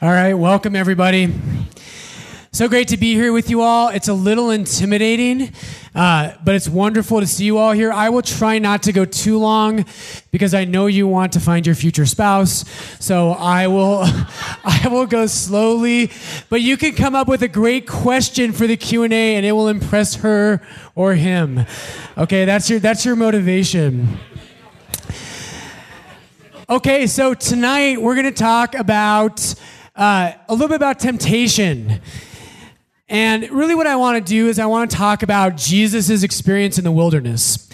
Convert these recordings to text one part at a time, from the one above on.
All right, welcome everybody. So great to be here with you all. It's a little intimidating, uh, but it's wonderful to see you all here. I will try not to go too long because I know you want to find your future spouse. So I will, I will go slowly. But you can come up with a great question for the Q and A, and it will impress her or him. Okay, that's your that's your motivation. Okay, so tonight we're going to talk about uh, a little bit about temptation. And really, what I want to do is I want to talk about Jesus' experience in the wilderness.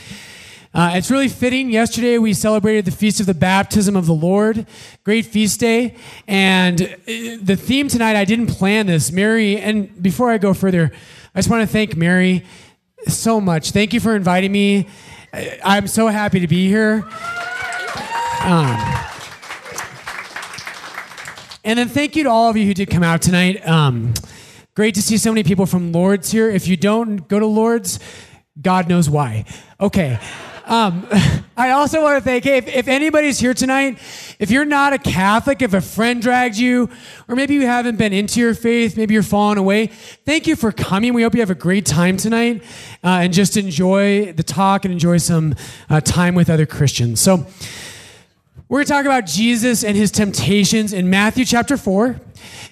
Uh, it's really fitting. Yesterday, we celebrated the Feast of the Baptism of the Lord. Great feast day. And uh, the theme tonight, I didn't plan this. Mary, and before I go further, I just want to thank Mary so much. Thank you for inviting me. I'm so happy to be here. Um, and then thank you to all of you who did come out tonight. Um, great to see so many people from Lords here. If you don't go to Lords, God knows why. Okay. Um, I also want to thank, hey, if, if, anybody's here tonight, if you're not a Catholic, if a friend dragged you, or maybe you haven't been into your faith, maybe you're falling away, thank you for coming. We hope you have a great time tonight uh, and just enjoy the talk and enjoy some uh, time with other Christians. So, we're going to talk about Jesus and his temptations in Matthew chapter 4.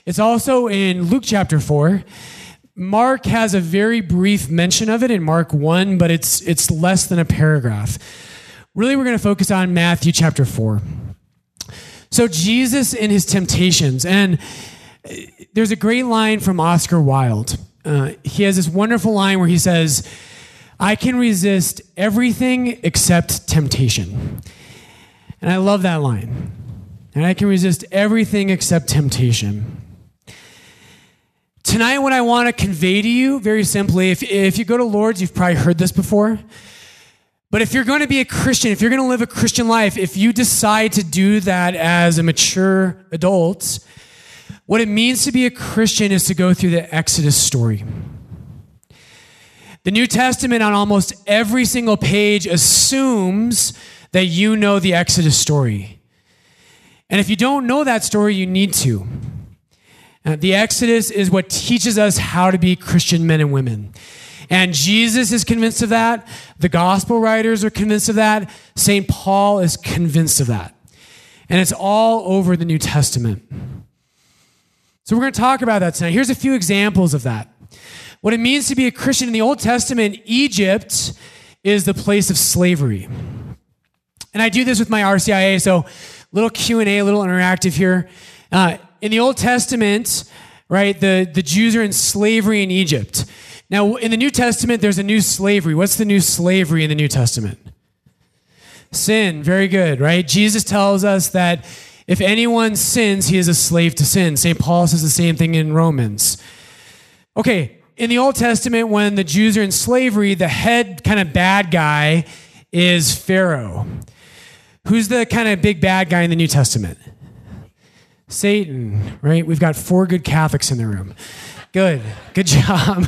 It's also in Luke chapter 4. Mark has a very brief mention of it in Mark 1, but it's, it's less than a paragraph. Really, we're going to focus on Matthew chapter 4. So, Jesus and his temptations. And uh, there's a great line from Oscar Wilde. Uh, he has this wonderful line where he says, I can resist everything except temptation. And I love that line. And I can resist everything except temptation. Tonight, what I want to convey to you, very simply, if, if you go to Lord's, you've probably heard this before. But if you're going to be a Christian, if you're going to live a Christian life, if you decide to do that as a mature adult, what it means to be a Christian is to go through the Exodus story. The New Testament, on almost every single page, assumes that you know the Exodus story. And if you don't know that story, you need to. Uh, the Exodus is what teaches us how to be Christian men and women. And Jesus is convinced of that. The gospel writers are convinced of that. St. Paul is convinced of that. And it's all over the New Testament. So we're going to talk about that tonight. Here's a few examples of that. What it means to be a Christian in the Old Testament, Egypt is the place of slavery. And I do this with my RCIA, so little Q&A, a little interactive here. Uh, in the Old Testament, right, the, the Jews are in slavery in Egypt. Now, in the New Testament, there's a new slavery. What's the new slavery in the New Testament? Sin. Very good, right? Jesus tells us that if anyone sins, he is a slave to sin. St. Paul says the same thing in Romans. Okay, in the Old Testament, when the Jews are in slavery, the head kind of bad guy is Pharaoh. Who's the kind of big bad guy in the New Testament? Satan, right? We've got four good Catholics in the room. Good, good job.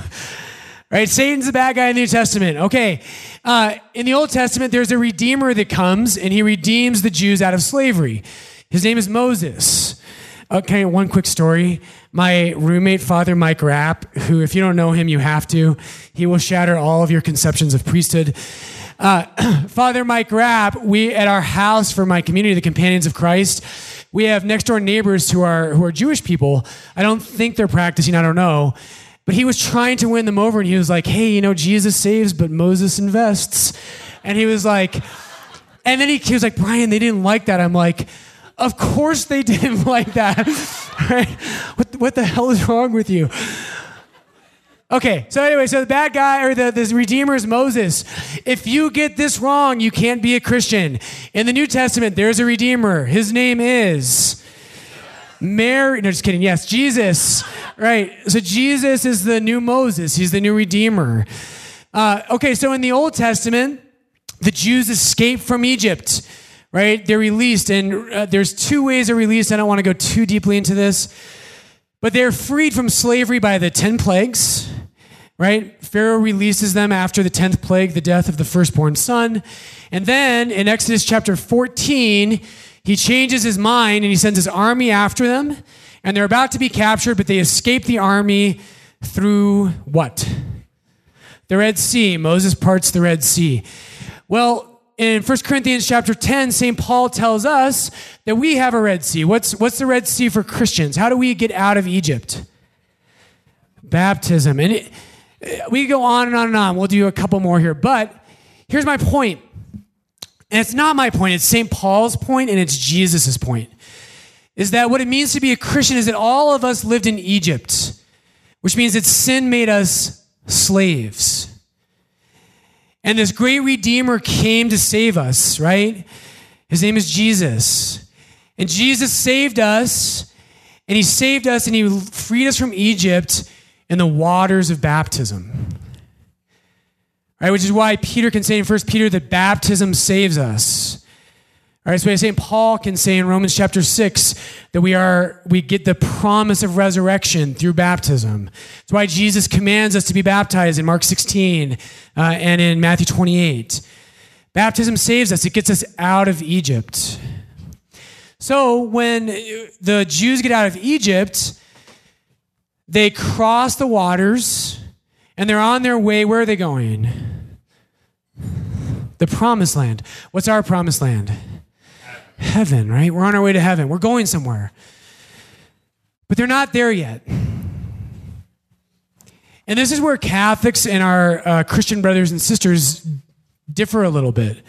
right? Satan's the bad guy in the New Testament. Okay. Uh, in the Old Testament, there's a redeemer that comes and he redeems the Jews out of slavery. His name is Moses. Okay, one quick story. My roommate, Father Mike Rapp, who, if you don't know him, you have to, he will shatter all of your conceptions of priesthood. Uh, Father Mike Rapp, we at our house for my community, the Companions of Christ, we have next door neighbors who are who are Jewish people. I don't think they're practicing. I don't know. But he was trying to win them over, and he was like, "Hey, you know, Jesus saves, but Moses invests." And he was like, and then he, he was like, "Brian, they didn't like that." I'm like, "Of course they didn't like that. right? What what the hell is wrong with you?" Okay, so anyway, so the bad guy or the, the Redeemer is Moses. If you get this wrong, you can't be a Christian. In the New Testament, there's a Redeemer. His name is Mary. No, just kidding. Yes, Jesus. Right. So Jesus is the new Moses, he's the new Redeemer. Uh, okay, so in the Old Testament, the Jews escape from Egypt, right? They're released, and uh, there's two ways of release. I don't want to go too deeply into this, but they're freed from slavery by the 10 plagues right? Pharaoh releases them after the 10th plague, the death of the firstborn son. And then in Exodus chapter 14, he changes his mind and he sends his army after them. and they're about to be captured, but they escape the army through what? The Red Sea. Moses parts the Red Sea. Well, in 1 Corinthians chapter 10, St. Paul tells us that we have a Red Sea. What's, what's the Red Sea for Christians? How do we get out of Egypt? Baptism. And it, we go on and on and on. We'll do a couple more here. But here's my point. And it's not my point, it's St. Paul's point and it's Jesus' point. Is that what it means to be a Christian is that all of us lived in Egypt, which means that sin made us slaves. And this great Redeemer came to save us, right? His name is Jesus. And Jesus saved us, and He saved us, and He freed us from Egypt in the waters of baptism. Right, which is why Peter can say in 1 Peter that baptism saves us. All right, so St. Paul can say in Romans chapter 6 that we are we get the promise of resurrection through baptism. That's why Jesus commands us to be baptized in Mark 16 uh, and in Matthew 28. Baptism saves us, it gets us out of Egypt. So when the Jews get out of Egypt, they cross the waters and they're on their way. Where are they going? The promised land. What's our promised land? Heaven, right? We're on our way to heaven. We're going somewhere. But they're not there yet. And this is where Catholics and our uh, Christian brothers and sisters differ a little bit.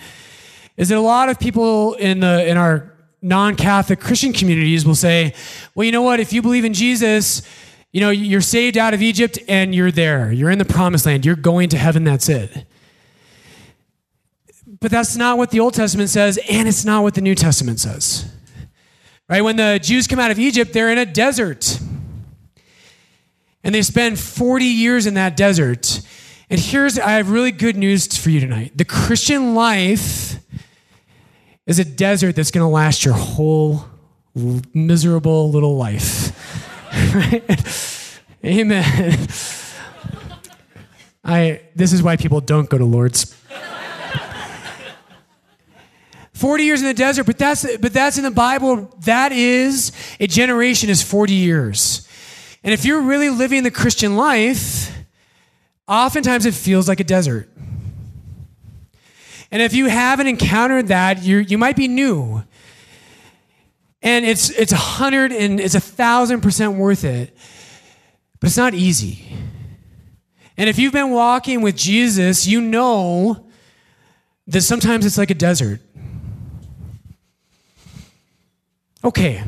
Is that a lot of people in the in our non-Catholic Christian communities will say, "Well, you know what? If you believe in Jesus, you know, you're saved out of Egypt and you're there. You're in the promised land. You're going to heaven. That's it. But that's not what the Old Testament says, and it's not what the New Testament says. Right? When the Jews come out of Egypt, they're in a desert. And they spend 40 years in that desert. And here's, I have really good news for you tonight. The Christian life is a desert that's going to last your whole miserable little life. Amen. I this is why people don't go to Lord's. 40 years in the desert, but that's but that's in the Bible. That is a generation is 40 years. And if you're really living the Christian life, oftentimes it feels like a desert. And if you haven't encountered that, you you might be new. And it's it's a hundred and it's a thousand percent worth it. But it's not easy. And if you've been walking with Jesus, you know that sometimes it's like a desert. Okay,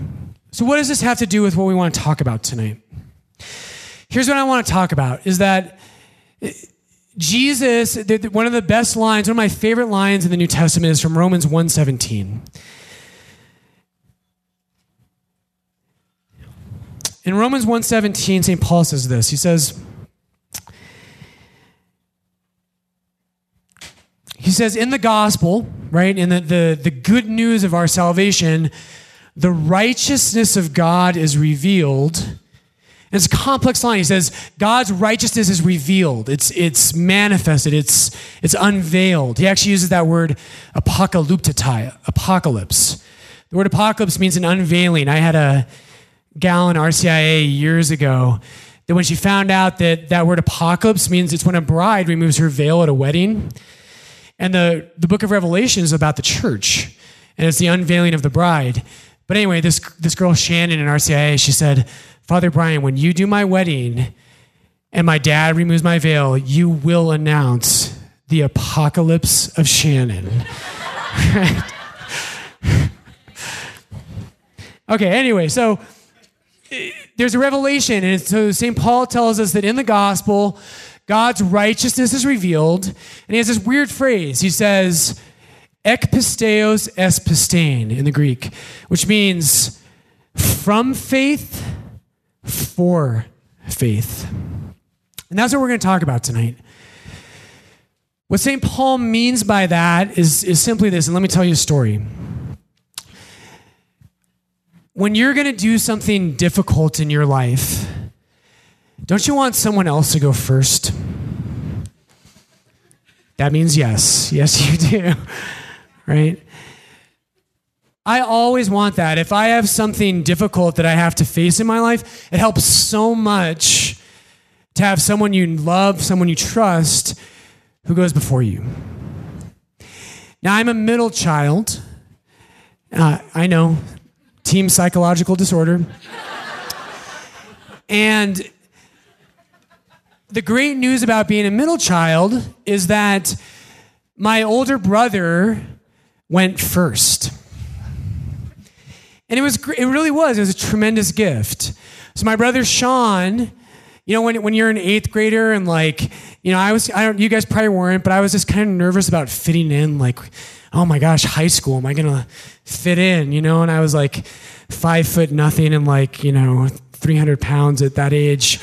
so what does this have to do with what we want to talk about tonight? Here's what I want to talk about is that eh, Jesus, one of the best lines, one of my favorite lines in the New Testament is from Romans 117. In Romans 1:17, St. Paul says this. He says, he says, in the gospel, right, in the, the, the good news of our salvation, the righteousness of God is revealed. It's a complex line. He says, God's righteousness is revealed. It's, it's manifested. It's, it's unveiled. He actually uses that word apocalyptai, apocalypse. The word apocalypse means an unveiling. I had a, gal in RCIA years ago that when she found out that that word apocalypse means it's when a bride removes her veil at a wedding. And the, the book of Revelation is about the church, and it's the unveiling of the bride. But anyway, this, this girl, Shannon in RCIA, she said, Father Brian, when you do my wedding and my dad removes my veil, you will announce the apocalypse of Shannon. okay, anyway, so there's a revelation. And so St. Paul tells us that in the gospel, God's righteousness is revealed. And he has this weird phrase. He says, ek ekpisteos es pistein in the Greek, which means from faith for faith. And that's what we're going to talk about tonight. What St. Paul means by that is, is simply this, and let me tell you a story when you're going to do something difficult in your life, don't you want someone else to go first? That means yes. Yes, you do. right? I always want that. If I have something difficult that I have to face in my life, it helps so much to have someone you love, someone you trust, who goes before you. Now, I'm a middle child. Uh, I know, team psychological disorder. and the great news about being a middle child is that my older brother went first. And it was it really was. It was a tremendous gift. So my brother Sean, you know, when when you're an eighth grader and like, you know, I was I don't you guys probably weren't, but I was just kind of nervous about fitting in, like, oh my gosh, high school, am I gonna fit in? You know, and I was like five foot nothing and like, you know, 300 pounds at that age.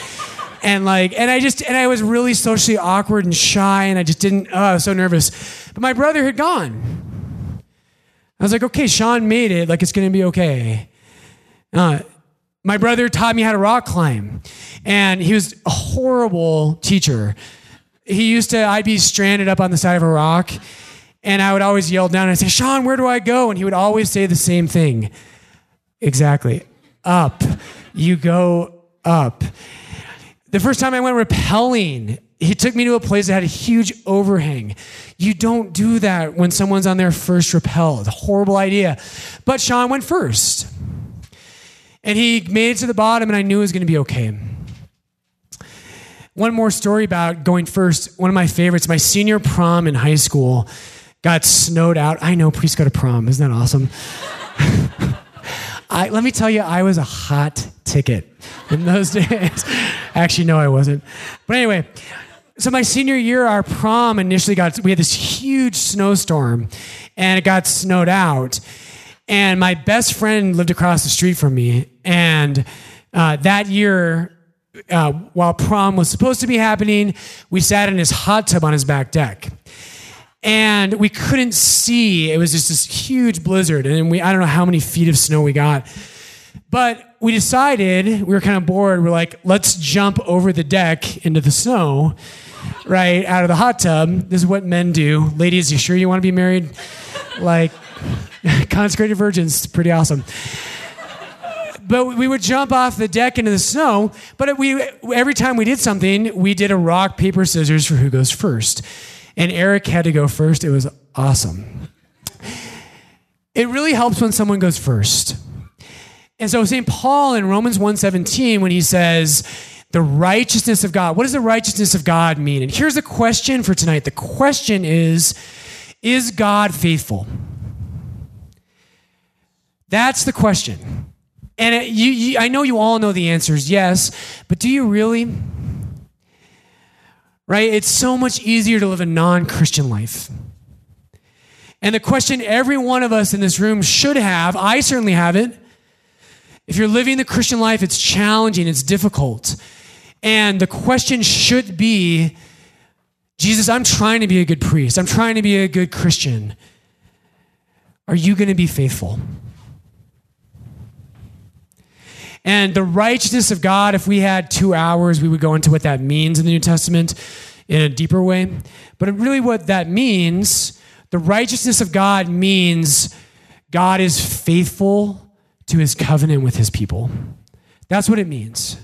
And like, and I just, and I was really socially awkward and shy, and I just didn't, oh, I was so nervous. But my brother had gone. I was like, okay, Sean made it. Like, it's going to be okay. Uh, my brother taught me how to rock climb, and he was a horrible teacher. He used to, I'd be stranded up on the side of a rock, and I would always yell down and say, Sean, where do I go? And he would always say the same thing. Exactly. Up. You go up. The first time I went rappelling, he took me to a place that had a huge overhang. You don't do that when someone's on their first rappel. It's a horrible idea. But Sean went first. And he made it to the bottom, and I knew it was going to be okay. One more story about going first. One of my favorites, my senior prom in high school got snowed out. I know priests go to prom. Isn't that awesome? I, let me tell you, I was a hot ticket in those days. Actually, no, I wasn't. But anyway, so my senior year, our prom initially got we had this huge snowstorm, and it got snowed out. And my best friend lived across the street from me, and uh, that year, uh, while prom was supposed to be happening, we sat in his hot tub on his back deck. And we couldn't see. It was just this huge blizzard. And we, I don't know how many feet of snow we got. But we decided, we were kind of bored. We're like, let's jump over the deck into the snow right out of the hot tub. This is what men do. Ladies, you sure you want to be married? Like consecrated virgins, pretty awesome. But we would jump off the deck into the snow. But we every time we did something, we did a rock paper scissors for who goes first. And Eric had to go first. It was awesome. It really helps when someone goes first. And so St. Paul in Romans 1:17 when he says the righteousness of God. What does the righteousness of God mean? And here's the question for tonight. The question is Is God faithful? That's the question. And it, you, you, I know you all know the answer is yes, but do you really? Right? It's so much easier to live a non Christian life. And the question every one of us in this room should have, I certainly have it. If you're living the Christian life, it's challenging, it's difficult. And the question should be Jesus, I'm trying to be a good priest. I'm trying to be a good Christian. Are you going to be faithful? And the righteousness of God, if we had two hours, we would go into what that means in the New Testament in a deeper way. But really, what that means, the righteousness of God means God is faithful to his covenant with his people. That's what it means.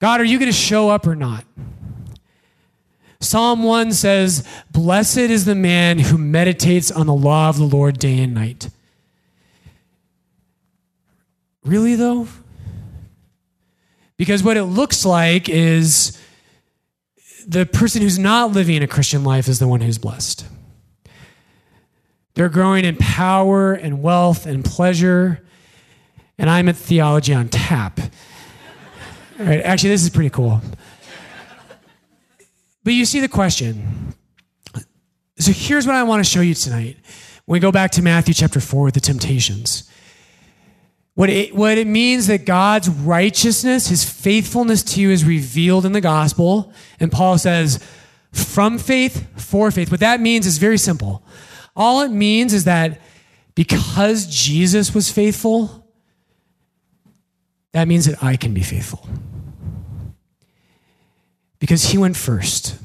God, are you going to show up or not? Psalm 1 says, Blessed is the man who meditates on the law of the Lord day and night. Really, though? Because what it looks like is the person who's not living a Christian life is the one who's blessed. They're growing in power and wealth and pleasure, and I'm at theology on tap. All right, actually, this is pretty cool. But you see the question. So here's what I want to show you tonight. When we go back to Matthew chapter 4 with the temptations. What it, what it means that God's righteousness, his faithfulness to you is revealed in the gospel. And Paul says, from faith for faith. What that means is very simple. All it means is that because Jesus was faithful, that means that I can be faithful because he went first.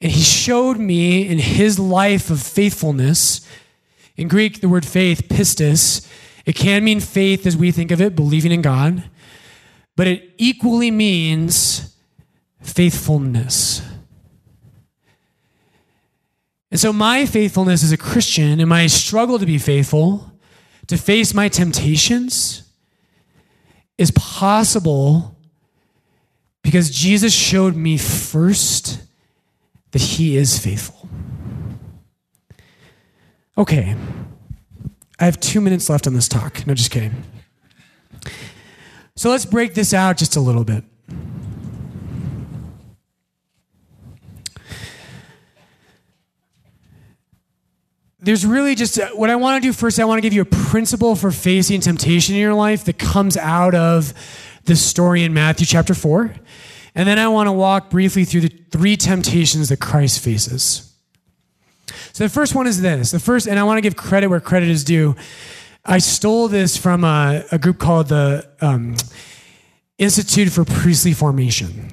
And he showed me in his life of faithfulness, In Greek, the word faith, pistis, it can mean faith as we think of it, believing in God, but it equally means faithfulness. And so, my faithfulness as a Christian and my struggle to be faithful, to face my temptations, is possible because Jesus showed me first that he is faithful. Okay, I have two minutes left on this talk. No, just kidding. So let's break this out just a little bit. There's really just uh, what I want to do first. I want to give you a principle for facing temptation in your life that comes out of the story in Matthew chapter 4. And then I want to walk briefly through the three temptations that Christ faces. So the first one is this. The first, and I want to give credit where credit is due. I stole this from a, a group called the um, Institute for Priestly Formation.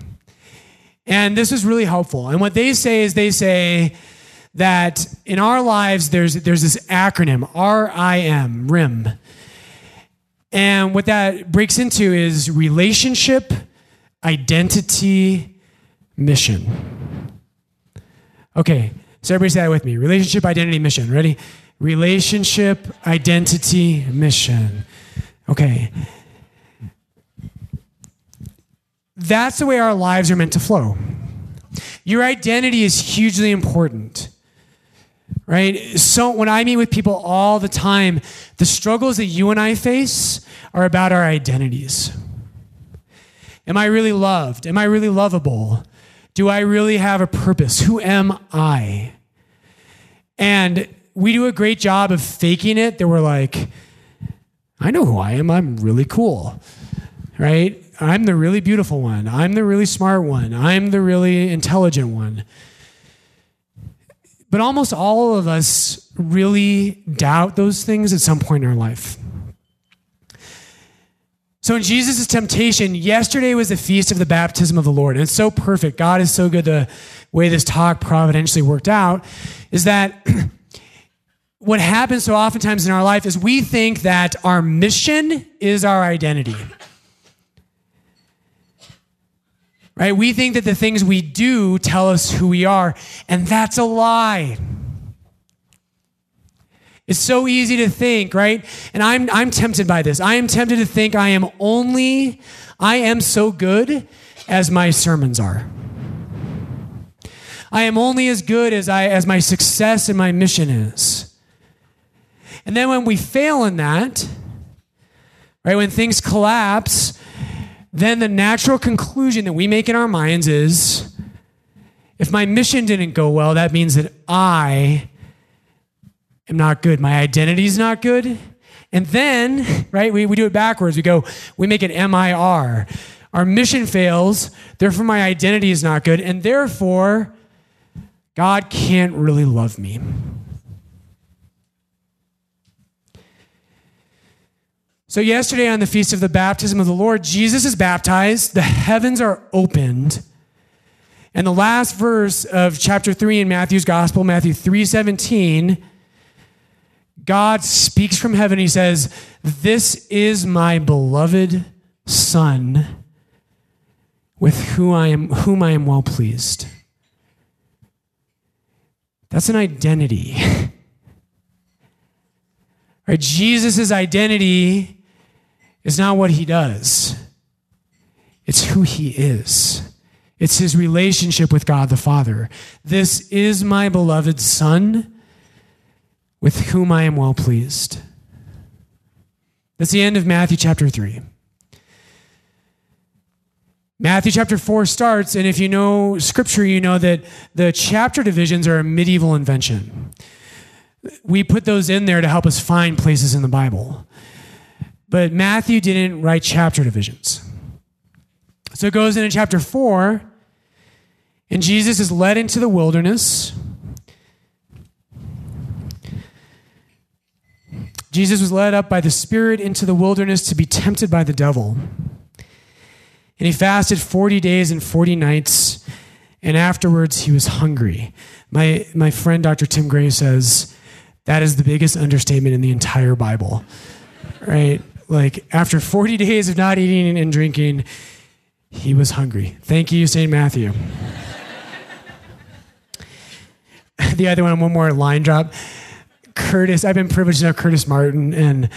And this is really helpful. And what they say is they say that in our lives, there's, there's this acronym, R-I-M, RIM. And what that breaks into is relationship, identity, mission. Okay, so everybody say that with me. Relationship, identity, mission. Ready? Relationship, identity, mission. Okay. That's the way our lives are meant to flow. Your identity is hugely important. Right? So when I meet with people all the time, the struggles that you and I face are about our identities. Am I really loved? Am I really lovable? Do I really have a purpose? Who am I? And we do a great job of faking it that we're like, I know who I am. I'm really cool, right? I'm the really beautiful one. I'm the really smart one. I'm the really intelligent one. But almost all of us really doubt those things at some point in our life. So in Jesus' temptation, yesterday was the feast of the baptism of the Lord. And it's so perfect. God is so good the way this talk providentially worked out is that what happens so oftentimes in our life is we think that our mission is our identity. Right? We think that the things we do tell us who we are, and that's a lie. It's so easy to think, right? And I'm, I'm tempted by this. I am tempted to think I am only, I am so good as my sermons are. I am only as good as, I, as my success and my mission is. And then when we fail in that, right, when things collapse, then the natural conclusion that we make in our minds is if my mission didn't go well, that means that I am not good. My identity is not good. And then, right, we, we do it backwards. We go, we make it MIR. Our mission fails, therefore my identity is not good, and therefore God can't really love me. So, yesterday on the Feast of the Baptism of the Lord, Jesus is baptized, the heavens are opened. And the last verse of chapter 3 in Matthew's Gospel, Matthew 3 17, God speaks from heaven. He says, This is my beloved Son, with whom I am, whom I am well pleased. That's an identity. right? Jesus' identity is not what he does, it's who he is. It's his relationship with God the Father. This is my beloved Son with whom I am well pleased. That's the end of Matthew chapter 3. Matthew chapter 4 starts, and if you know scripture, you know that the chapter divisions are a medieval invention. We put those in there to help us find places in the Bible. But Matthew didn't write chapter divisions. So it goes into chapter 4, and Jesus is led into the wilderness Jesus was led up by the Spirit into the wilderness to be tempted by the devil. And he fasted 40 days and 40 nights, and afterwards he was hungry. My, my friend Dr. Tim Gray says That is the biggest understatement in the entire Bible, right? Like, after 40 days of not eating and drinking, he was hungry. Thank you, St. Matthew. the other one, one more line drop. Curtis, I've been privileged to know Curtis Martin, and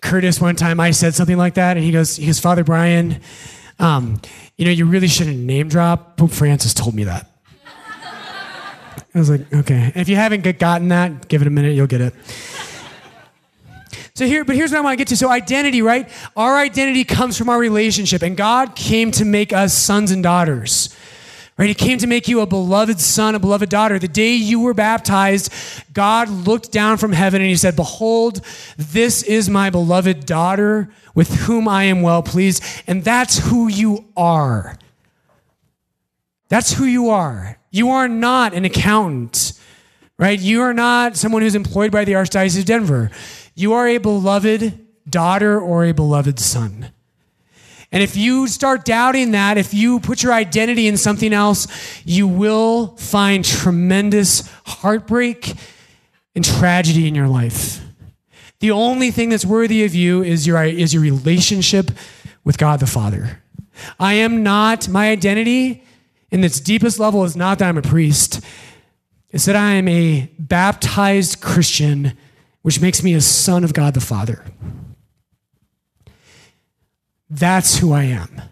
Curtis, one time I said something like that, and he goes, he goes, Father Brian, um, you know, you really shouldn't name drop. Pope Francis told me that. I was like, okay. If you haven't gotten that, give it a minute, you'll get it. So here, but here's what I want to get to. So identity, right? Our identity comes from our relationship, and God came to make us sons and daughters. Right? He came to make you a beloved son, a beloved daughter. The day you were baptized, God looked down from heaven and he said, Behold, this is my beloved daughter with whom I am well pleased. And that's who you are. That's who you are. You are not an accountant, right? You are not someone who's employed by the Archdiocese of Denver. You are a beloved daughter or a beloved son. And if you start doubting that, if you put your identity in something else, you will find tremendous heartbreak and tragedy in your life. The only thing that's worthy of you is your, is your relationship with God the Father. I am not, my identity in its deepest level is not that I'm a priest, it's that I am a baptized Christian, which makes me a son of God the Father. That's who I am.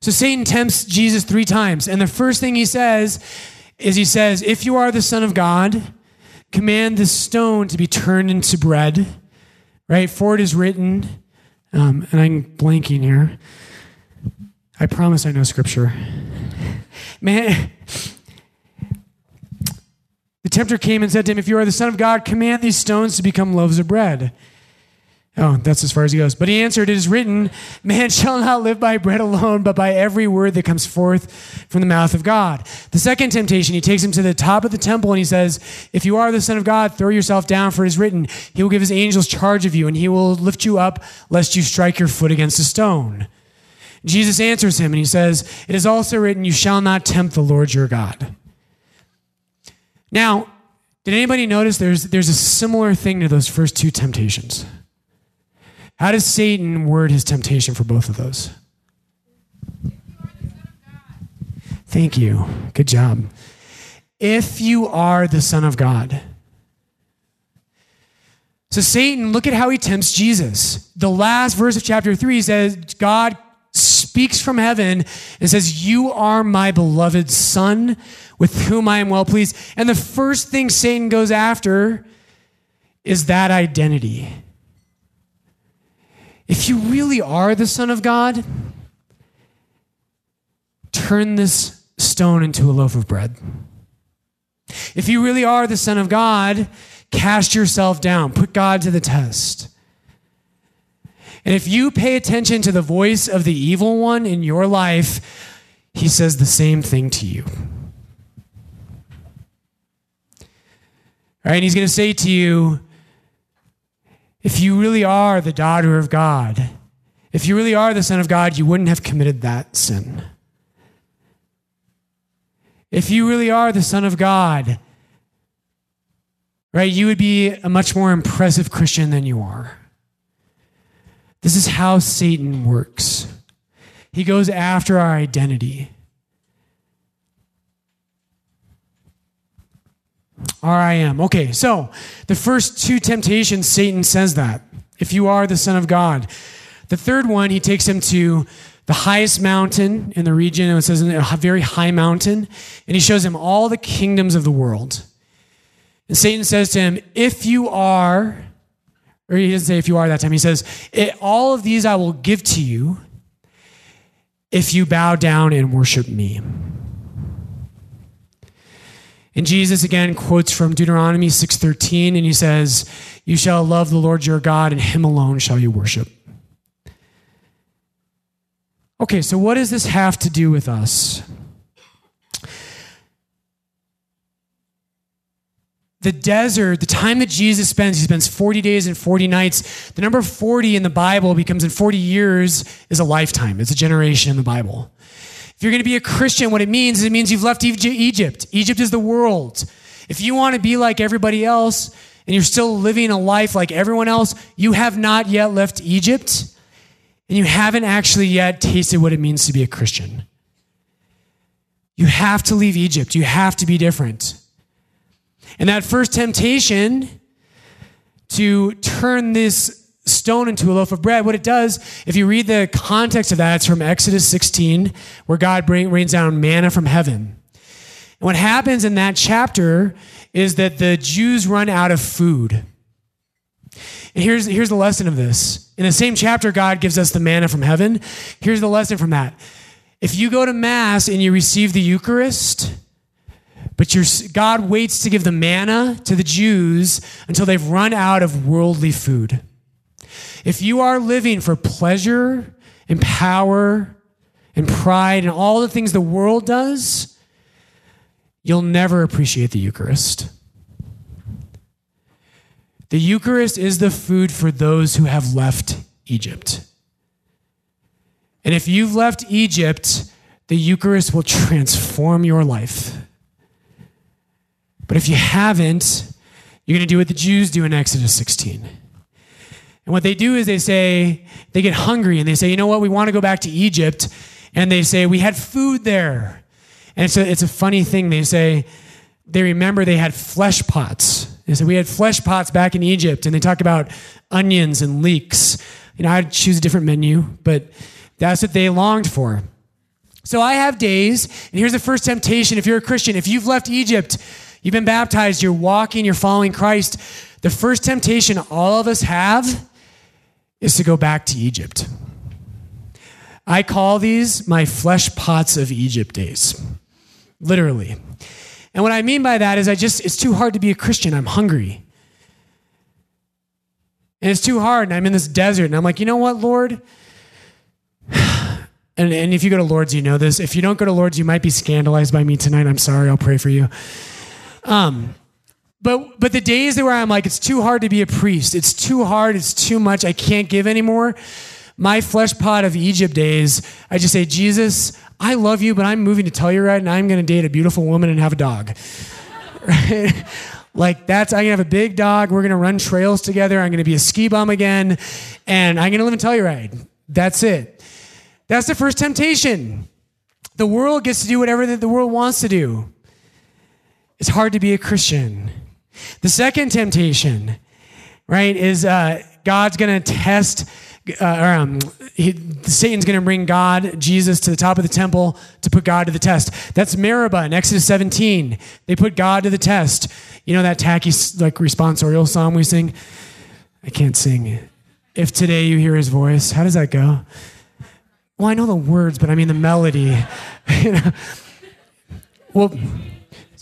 So Satan tempts Jesus three times. And the first thing he says is he says, If you are the Son of God, command this stone to be turned into bread. Right? For it is written, um, and I'm blanking here. I promise I know scripture. Man, the tempter came and said to him, If you are the Son of God, command these stones to become loaves of bread. Oh, that's as far as he goes. But he answered, It is written, Man shall not live by bread alone, but by every word that comes forth from the mouth of God. The second temptation, he takes him to the top of the temple and he says, If you are the Son of God, throw yourself down, for it is written, He will give His angels charge of you, and He will lift you up, lest you strike your foot against a stone. Jesus answers him and he says, It is also written, You shall not tempt the Lord your God. Now, did anybody notice there's, there's a similar thing to those first two temptations? How does Satan word his temptation for both of those? Thank you. Good job. If you are the Son of God. So, Satan, look at how he tempts Jesus. The last verse of chapter 3 says, God speaks from heaven and says, You are my beloved Son with whom I am well pleased. And the first thing Satan goes after is that identity. If you really are the Son of God, turn this stone into a loaf of bread. If you really are the Son of God, cast yourself down, put God to the test. And if you pay attention to the voice of the evil one in your life, he says the same thing to you. All right, and he's going to say to you, if you really are the daughter of God, if you really are the Son of God, you wouldn't have committed that sin. If you really are the Son of God, right, you would be a much more impressive Christian than you are. This is how Satan works. He goes after our identity. R I M. Okay, so the first two temptations, Satan says that. If you are the Son of God. The third one, he takes him to the highest mountain in the region. And it says a very high mountain. And he shows him all the kingdoms of the world. And Satan says to him, If you are, or he doesn't say if you are that time, he says, All of these I will give to you if you bow down and worship me. And Jesus again quotes from Deuteronomy 6:13 and he says, "You shall love the Lord your God and him alone shall you worship." Okay, so what does this have to do with us? The desert, the time that Jesus spends, he spends 40 days and 40 nights. The number 40 in the Bible becomes in 40 years is a lifetime. It's a generation in the Bible. If you're going to be a Christian, what it means is it means you've left Egypt. Egypt is the world. If you want to be like everybody else and you're still living a life like everyone else, you have not yet left Egypt and you haven't actually yet tasted what it means to be a Christian. You have to leave Egypt. You have to be different. And that first temptation to turn this stone into a loaf of bread, what it does, if you read the context of that, it's from Exodus 16, where God bring, rains down manna from heaven. And what happens in that chapter is that the Jews run out of food. And here's, here's the lesson of this. In the same chapter, God gives us the manna from heaven. Here's the lesson from that. If you go to Mass and you receive the Eucharist, but God waits to give the manna to the Jews until they've run out of worldly food. If you are living for pleasure and power and pride and all the things the world does, you'll never appreciate the Eucharist. The Eucharist is the food for those who have left Egypt. And if you've left Egypt, the Eucharist will transform your life. But if you haven't, you're going to do what the Jews do in Exodus 16. And what they do is they say, they get hungry and they say, you know what, we want to go back to Egypt. And they say, we had food there. And so it's a funny thing. They say, they remember they had flesh pots. They said, we had flesh pots back in Egypt. And they talk about onions and leeks. You know, I'd choose a different menu, but that's what they longed for. So I have days, and here's the first temptation if you're a Christian, if you've left Egypt, you've been baptized, you're walking, you're following Christ, the first temptation all of us have is to go back to Egypt. I call these my flesh pots of Egypt days, literally. And what I mean by that is I just, it's too hard to be a Christian. I'm hungry. And it's too hard. And I'm in this desert. And I'm like, you know what, Lord? And, and if you go to Lord's, you know this. If you don't go to Lord's, you might be scandalized by me tonight. I'm sorry. I'll pray for you. Um, but but the days where I'm like, it's too hard to be a priest. It's too hard. It's too much. I can't give anymore. My flesh pot of Egypt days, I just say, Jesus, I love you, but I'm moving to Telluride and I'm going to date a beautiful woman and have a dog. Right? Like that's I'm gonna have a big dog. We're gonna run trails together. I'm gonna be a ski bum again, and I'm gonna live in Telluride. That's it. That's the first temptation. The world gets to do whatever the world wants to do. It's hard to be a Christian. The second temptation, right, is uh, God's going to test, uh, or um, he, Satan's going to bring God, Jesus, to the top of the temple to put God to the test. That's Meribah in Exodus 17. They put God to the test. You know that tacky, like, responsorial song we sing? I can't sing. If today you hear his voice, how does that go? Well, I know the words, but I mean the melody. you know? Well,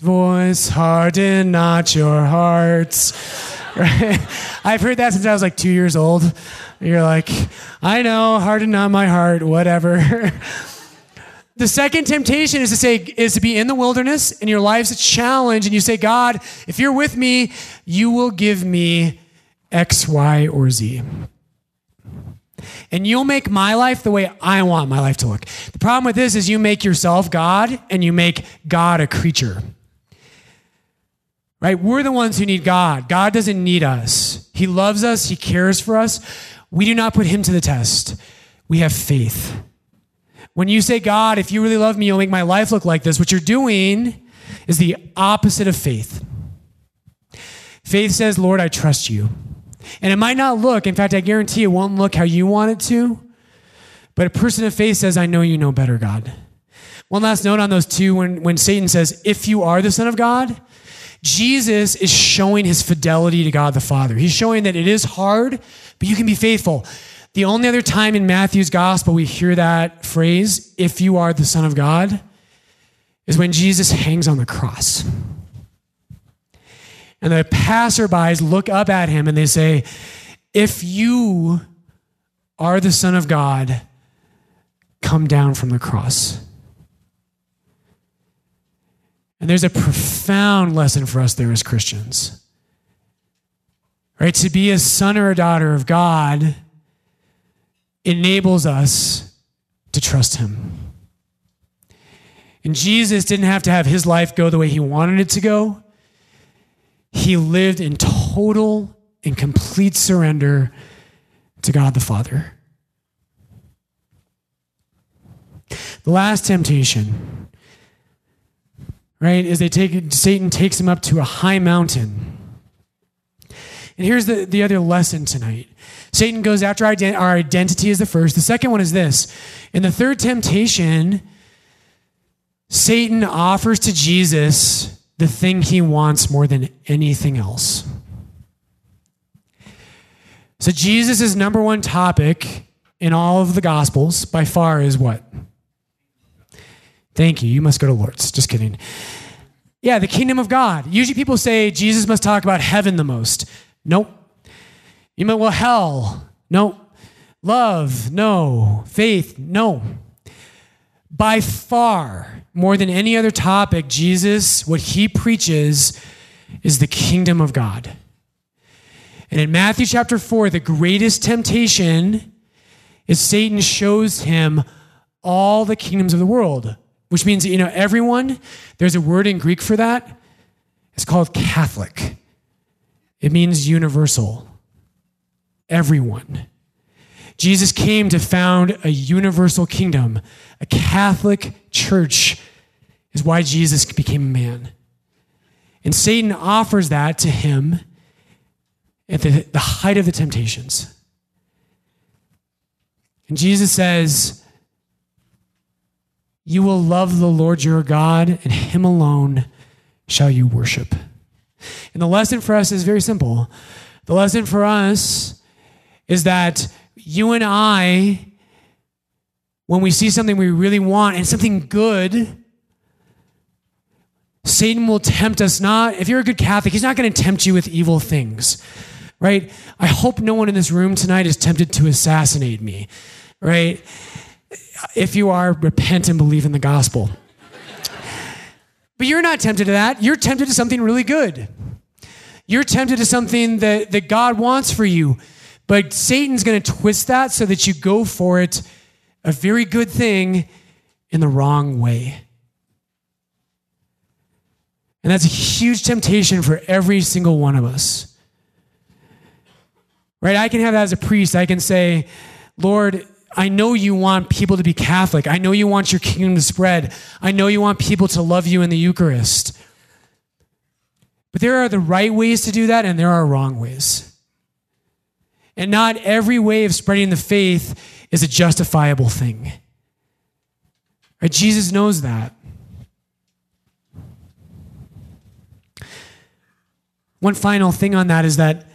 voice harden not your hearts. Right? I've heard that since I was like two years old. You're like, I know, harden not my heart, whatever. the second temptation is to say is to be in the wilderness and your life's a challenge, and you say, God, if you're with me, you will give me X, Y, or Z and you'll make my life the way I want my life to look. The problem with this is you make yourself God and you make God a creature. Right? We're the ones who need God. God doesn't need us. He loves us, He cares for us. We do not put Him to the test. We have faith. When you say, God, if you really love me, you'll make my life look like this, what you're doing is the opposite of faith. Faith says, Lord, I trust you. And it might not look, in fact, I guarantee it won't look how you want it to. But a person of faith says, I know you know better, God. One last note on those two when, when Satan says, if you are the Son of God, Jesus is showing his fidelity to God the Father. He's showing that it is hard, but you can be faithful. The only other time in Matthew's gospel we hear that phrase, if you are the Son of God, is when Jesus hangs on the cross. And the passerbys look up at him and they say, If you are the Son of God, come down from the cross. And there's a profound lesson for us there as Christians. Right? To be a son or a daughter of God enables us to trust Him. And Jesus didn't have to have his life go the way he wanted it to go he lived in total and complete surrender to God the Father. The last temptation, right, is they take Satan takes him up to a high mountain. And here's the, the other lesson tonight. Satan goes after our, ident- our identity is the first. The second one is this. In the third temptation, Satan offers to Jesus the thing he wants more than anything else. So, Jesus' number one topic in all of the Gospels by far is what? Thank you. You must go to Lord's. Just kidding. Yeah, the kingdom of God. Usually people say Jesus must talk about heaven the most. Nope. You might, well, hell. Nope. Love. No. Faith. No. By far, more than any other topic, Jesus, what he preaches is the kingdom of God. And in Matthew chapter 4, the greatest temptation is Satan shows him all the kingdoms of the world, which means, you know, everyone, there's a word in Greek for that. It's called Catholic. It means universal. Everyone. Jesus came to found a universal kingdom. A Catholic church is why Jesus became a man. And Satan offers that to him at the, the height of the temptations. And Jesus says, You will love the Lord your God, and him alone shall you worship. And the lesson for us is very simple. The lesson for us is that you and I, when we see something we really want and something good, Satan will tempt us not, if you're a good Catholic, he's not going to tempt you with evil things right? I hope no one in this room tonight is tempted to assassinate me, right? If you are, repent and believe in the gospel. But you're not tempted to that. You're tempted to something really good. You're tempted to something that, that God wants for you. But Satan's going to twist that so that you go for it, a very good thing, in the wrong way. And that's a huge temptation for every single one of us. Right? I can have that as a priest. I can say, Lord, I know you want people to be Catholic. I know you want your kingdom to spread. I know you want people to love you in the Eucharist. But there are the right ways to do that, and there are wrong ways. And not every way of spreading the faith is a justifiable thing. Right? Jesus knows that. One final thing on that is that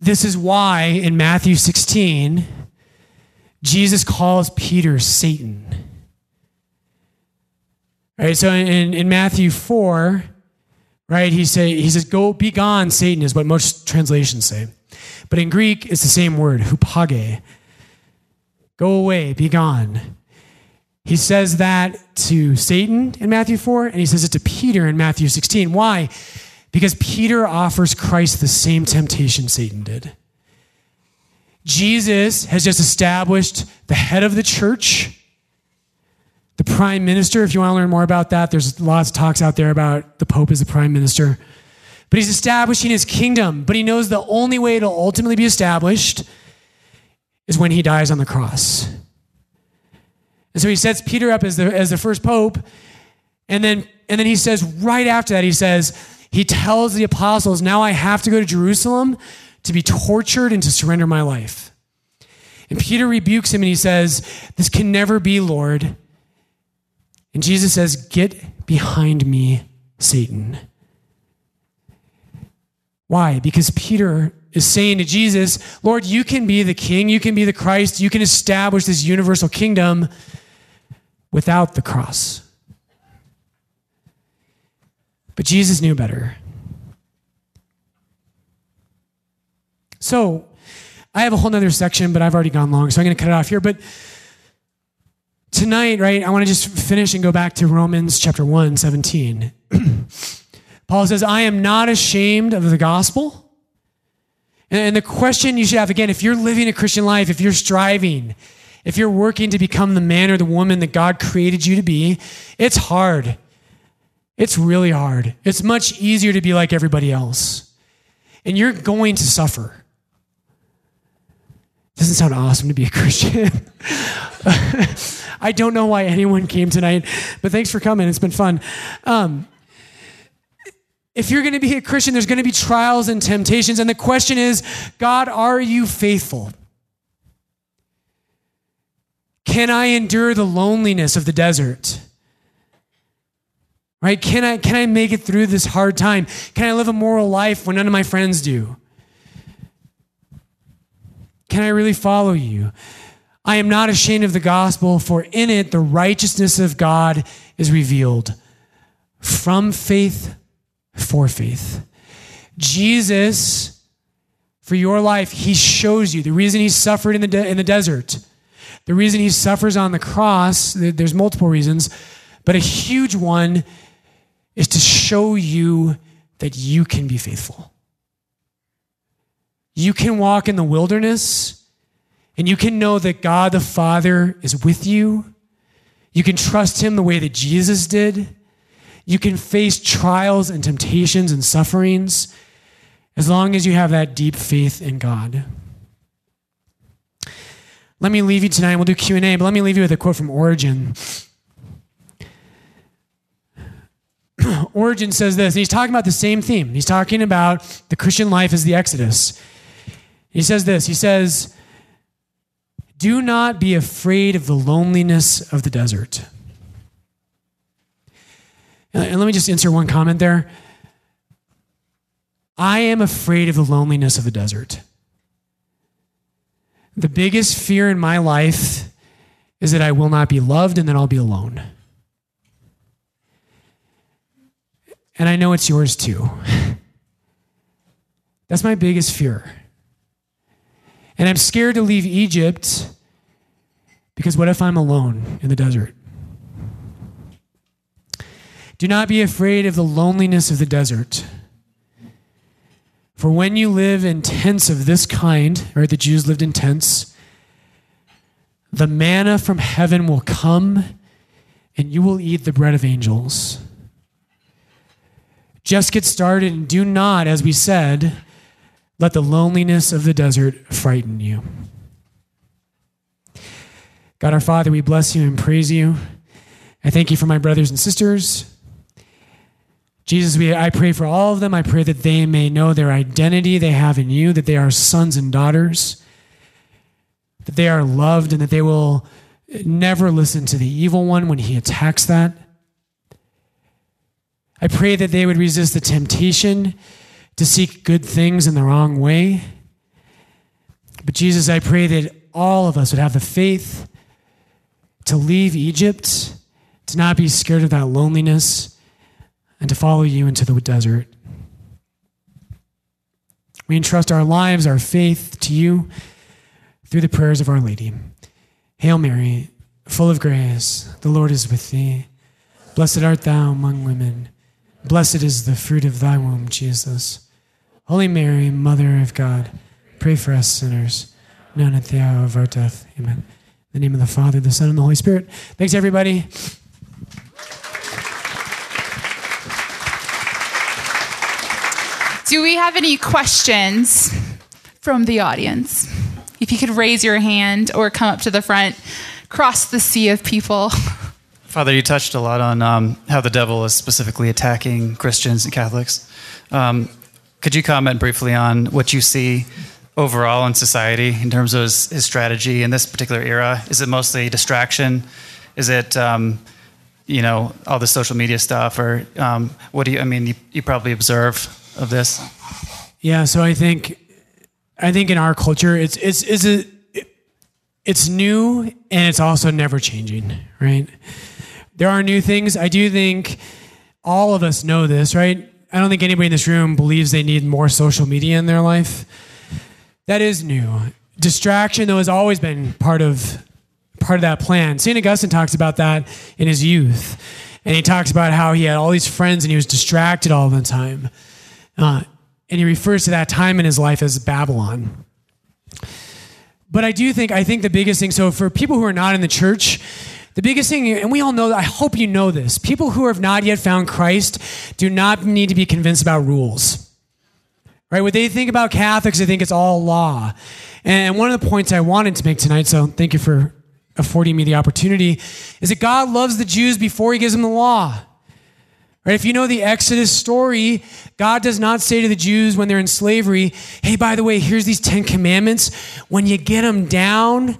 this is why in Matthew 16, Jesus calls Peter Satan. Right, so in, in Matthew 4, right, he, say, he says, Go, be gone, Satan, is what most translations say. But in Greek, it's the same word, hupage. Go away, be gone. He says that to Satan in Matthew 4, and he says it to Peter in Matthew 16. Why? Because Peter offers Christ the same temptation Satan did. Jesus has just established the head of the church, the prime minister. If you want to learn more about that, there's lots of talks out there about the Pope as the prime minister. But he's establishing his kingdom, but he knows the only way it'll ultimately be established is when he dies on the cross. And so he sets Peter up as the, as the first pope, and then, and then he says, right after that, he says, he tells the apostles, Now I have to go to Jerusalem to be tortured and to surrender my life. And Peter rebukes him and he says, This can never be, Lord. And Jesus says, Get behind me, Satan. Why? Because Peter is saying to Jesus, Lord, you can be the king, you can be the Christ, you can establish this universal kingdom without the cross. But Jesus knew better. So, I have a whole other section, but I've already gone long, so I'm going to cut it off here. But tonight, right, I want to just finish and go back to Romans chapter 1, 17. Paul says, I am not ashamed of the gospel. And the question you should have again, if you're living a Christian life, if you're striving, if you're working to become the man or the woman that God created you to be, it's hard. It's really hard. It's much easier to be like everybody else. And you're going to suffer. Doesn't sound awesome to be a Christian. I don't know why anyone came tonight, but thanks for coming. It's been fun. Um, if you're going to be a Christian, there's going to be trials and temptations. And the question is God, are you faithful? Can I endure the loneliness of the desert? Right? Can I, can I make it through this hard time? Can I live a moral life when none of my friends do? Can I really follow you? I am not ashamed of the gospel, for in it the righteousness of God is revealed from faith for faith. Jesus, for your life, he shows you the reason he suffered in the, de- in the desert, the reason he suffers on the cross. There's multiple reasons, but a huge one is to show you that you can be faithful. You can walk in the wilderness and you can know that God the Father is with you. You can trust him the way that Jesus did. You can face trials and temptations and sufferings as long as you have that deep faith in God. Let me leave you tonight. We'll do Q&A, but let me leave you with a quote from Origen. Origen says this, and he's talking about the same theme. He's talking about the Christian life as the Exodus. He says this He says, Do not be afraid of the loneliness of the desert. And let me just insert one comment there. I am afraid of the loneliness of the desert. The biggest fear in my life is that I will not be loved and that I'll be alone. And I know it's yours too. That's my biggest fear. And I'm scared to leave Egypt because what if I'm alone in the desert? Do not be afraid of the loneliness of the desert. For when you live in tents of this kind, or the Jews lived in tents, the manna from heaven will come and you will eat the bread of angels. Just get started and do not, as we said, let the loneliness of the desert frighten you. God our Father, we bless you and praise you. I thank you for my brothers and sisters. Jesus, we, I pray for all of them. I pray that they may know their identity they have in you, that they are sons and daughters, that they are loved, and that they will never listen to the evil one when he attacks that. I pray that they would resist the temptation to seek good things in the wrong way. But Jesus, I pray that all of us would have the faith to leave Egypt, to not be scared of that loneliness, and to follow you into the desert. We entrust our lives, our faith to you through the prayers of Our Lady. Hail Mary, full of grace, the Lord is with thee. Blessed art thou among women. Blessed is the fruit of thy womb, Jesus. Holy Mary, Mother of God, pray for us sinners, now and at the hour of our death. Amen. In the name of the Father, the Son, and the Holy Spirit. Thanks, everybody. Do we have any questions from the audience? If you could raise your hand or come up to the front, cross the sea of people. Father, you touched a lot on um, how the devil is specifically attacking Christians and Catholics. Um, could you comment briefly on what you see overall in society in terms of his, his strategy in this particular era? Is it mostly distraction? Is it, um, you know, all the social media stuff? Or um, what do you, I mean, you, you probably observe of this? Yeah, so I think, I think in our culture, it's, it's, it's, a, it's new and it's also never changing, right? There are new things. I do think all of us know this, right? I don't think anybody in this room believes they need more social media in their life. That is new. Distraction, though, has always been part of part of that plan. St. Augustine talks about that in his youth. And he talks about how he had all these friends and he was distracted all the time. Uh, and he refers to that time in his life as Babylon. But I do think, I think the biggest thing, so for people who are not in the church, The biggest thing, and we all know I hope you know this people who have not yet found Christ do not need to be convinced about rules. Right? What they think about Catholics, they think it's all law. And one of the points I wanted to make tonight, so thank you for affording me the opportunity, is that God loves the Jews before he gives them the law. Right? If you know the Exodus story, God does not say to the Jews when they're in slavery, hey, by the way, here's these 10 commandments. When you get them down,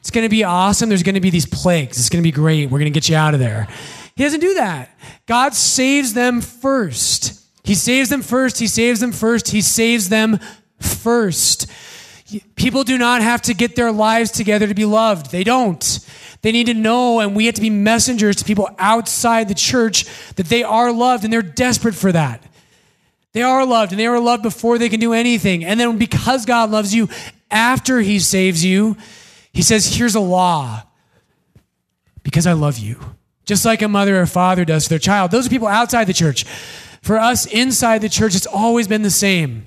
it's going to be awesome. There's going to be these plagues. It's going to be great. We're going to get you out of there. He doesn't do that. God saves them first. He saves them first. He saves them first. He saves them first. People do not have to get their lives together to be loved. They don't. They need to know, and we have to be messengers to people outside the church that they are loved, and they're desperate for that. They are loved, and they are loved before they can do anything. And then because God loves you, after He saves you, He says, Here's a law because I love you. Just like a mother or father does for their child. Those are people outside the church. For us inside the church, it's always been the same.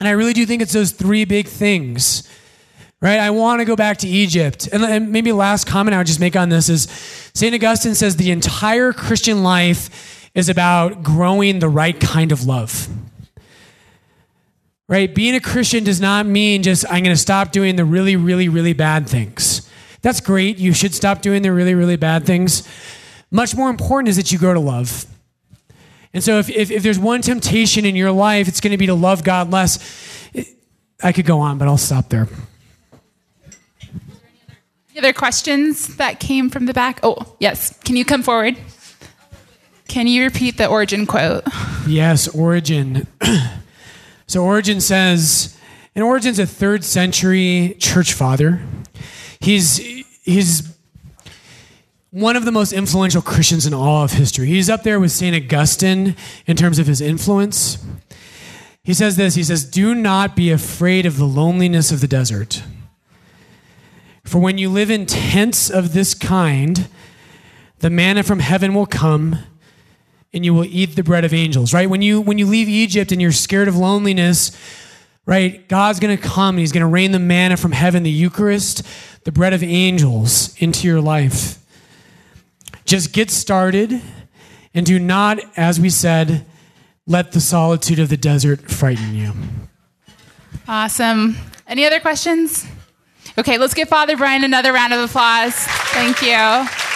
And I really do think it's those three big things right? I want to go back to Egypt. And, maybe last comment I would just make on this is St. Augustine says the entire Christian life is about growing the right kind of love. Right? Being a Christian does not mean just I'm going to stop doing the really, really, really bad things. That's great. You should stop doing the really, really bad things. Much more important is that you grow to love. And so, if, if, if there's one temptation in your life, it's going to be to love God less. I could go on, but I'll stop there other questions that came from the back? Oh, yes. Can you come forward? Can you repeat the Origen quote? Yes, Origen. so Origen says, and Origen's a third century church father. He's he's one of the most influential Christians in all of history. He's up there with St. Augustine in terms of his influence. He says this He says, Do not be afraid of the loneliness of the desert. For when you live in tents of this kind, the manna from heaven will come and you will eat the bread of angels, right? When you when you leave Egypt and you're scared of loneliness, right? God's going to come and he's going to rain the manna from heaven, the Eucharist, the bread of angels into your life. Just get started and do not as we said, let the solitude of the desert frighten you. Awesome. Any other questions? Okay, let's give Father Brian another round of applause. Thank you.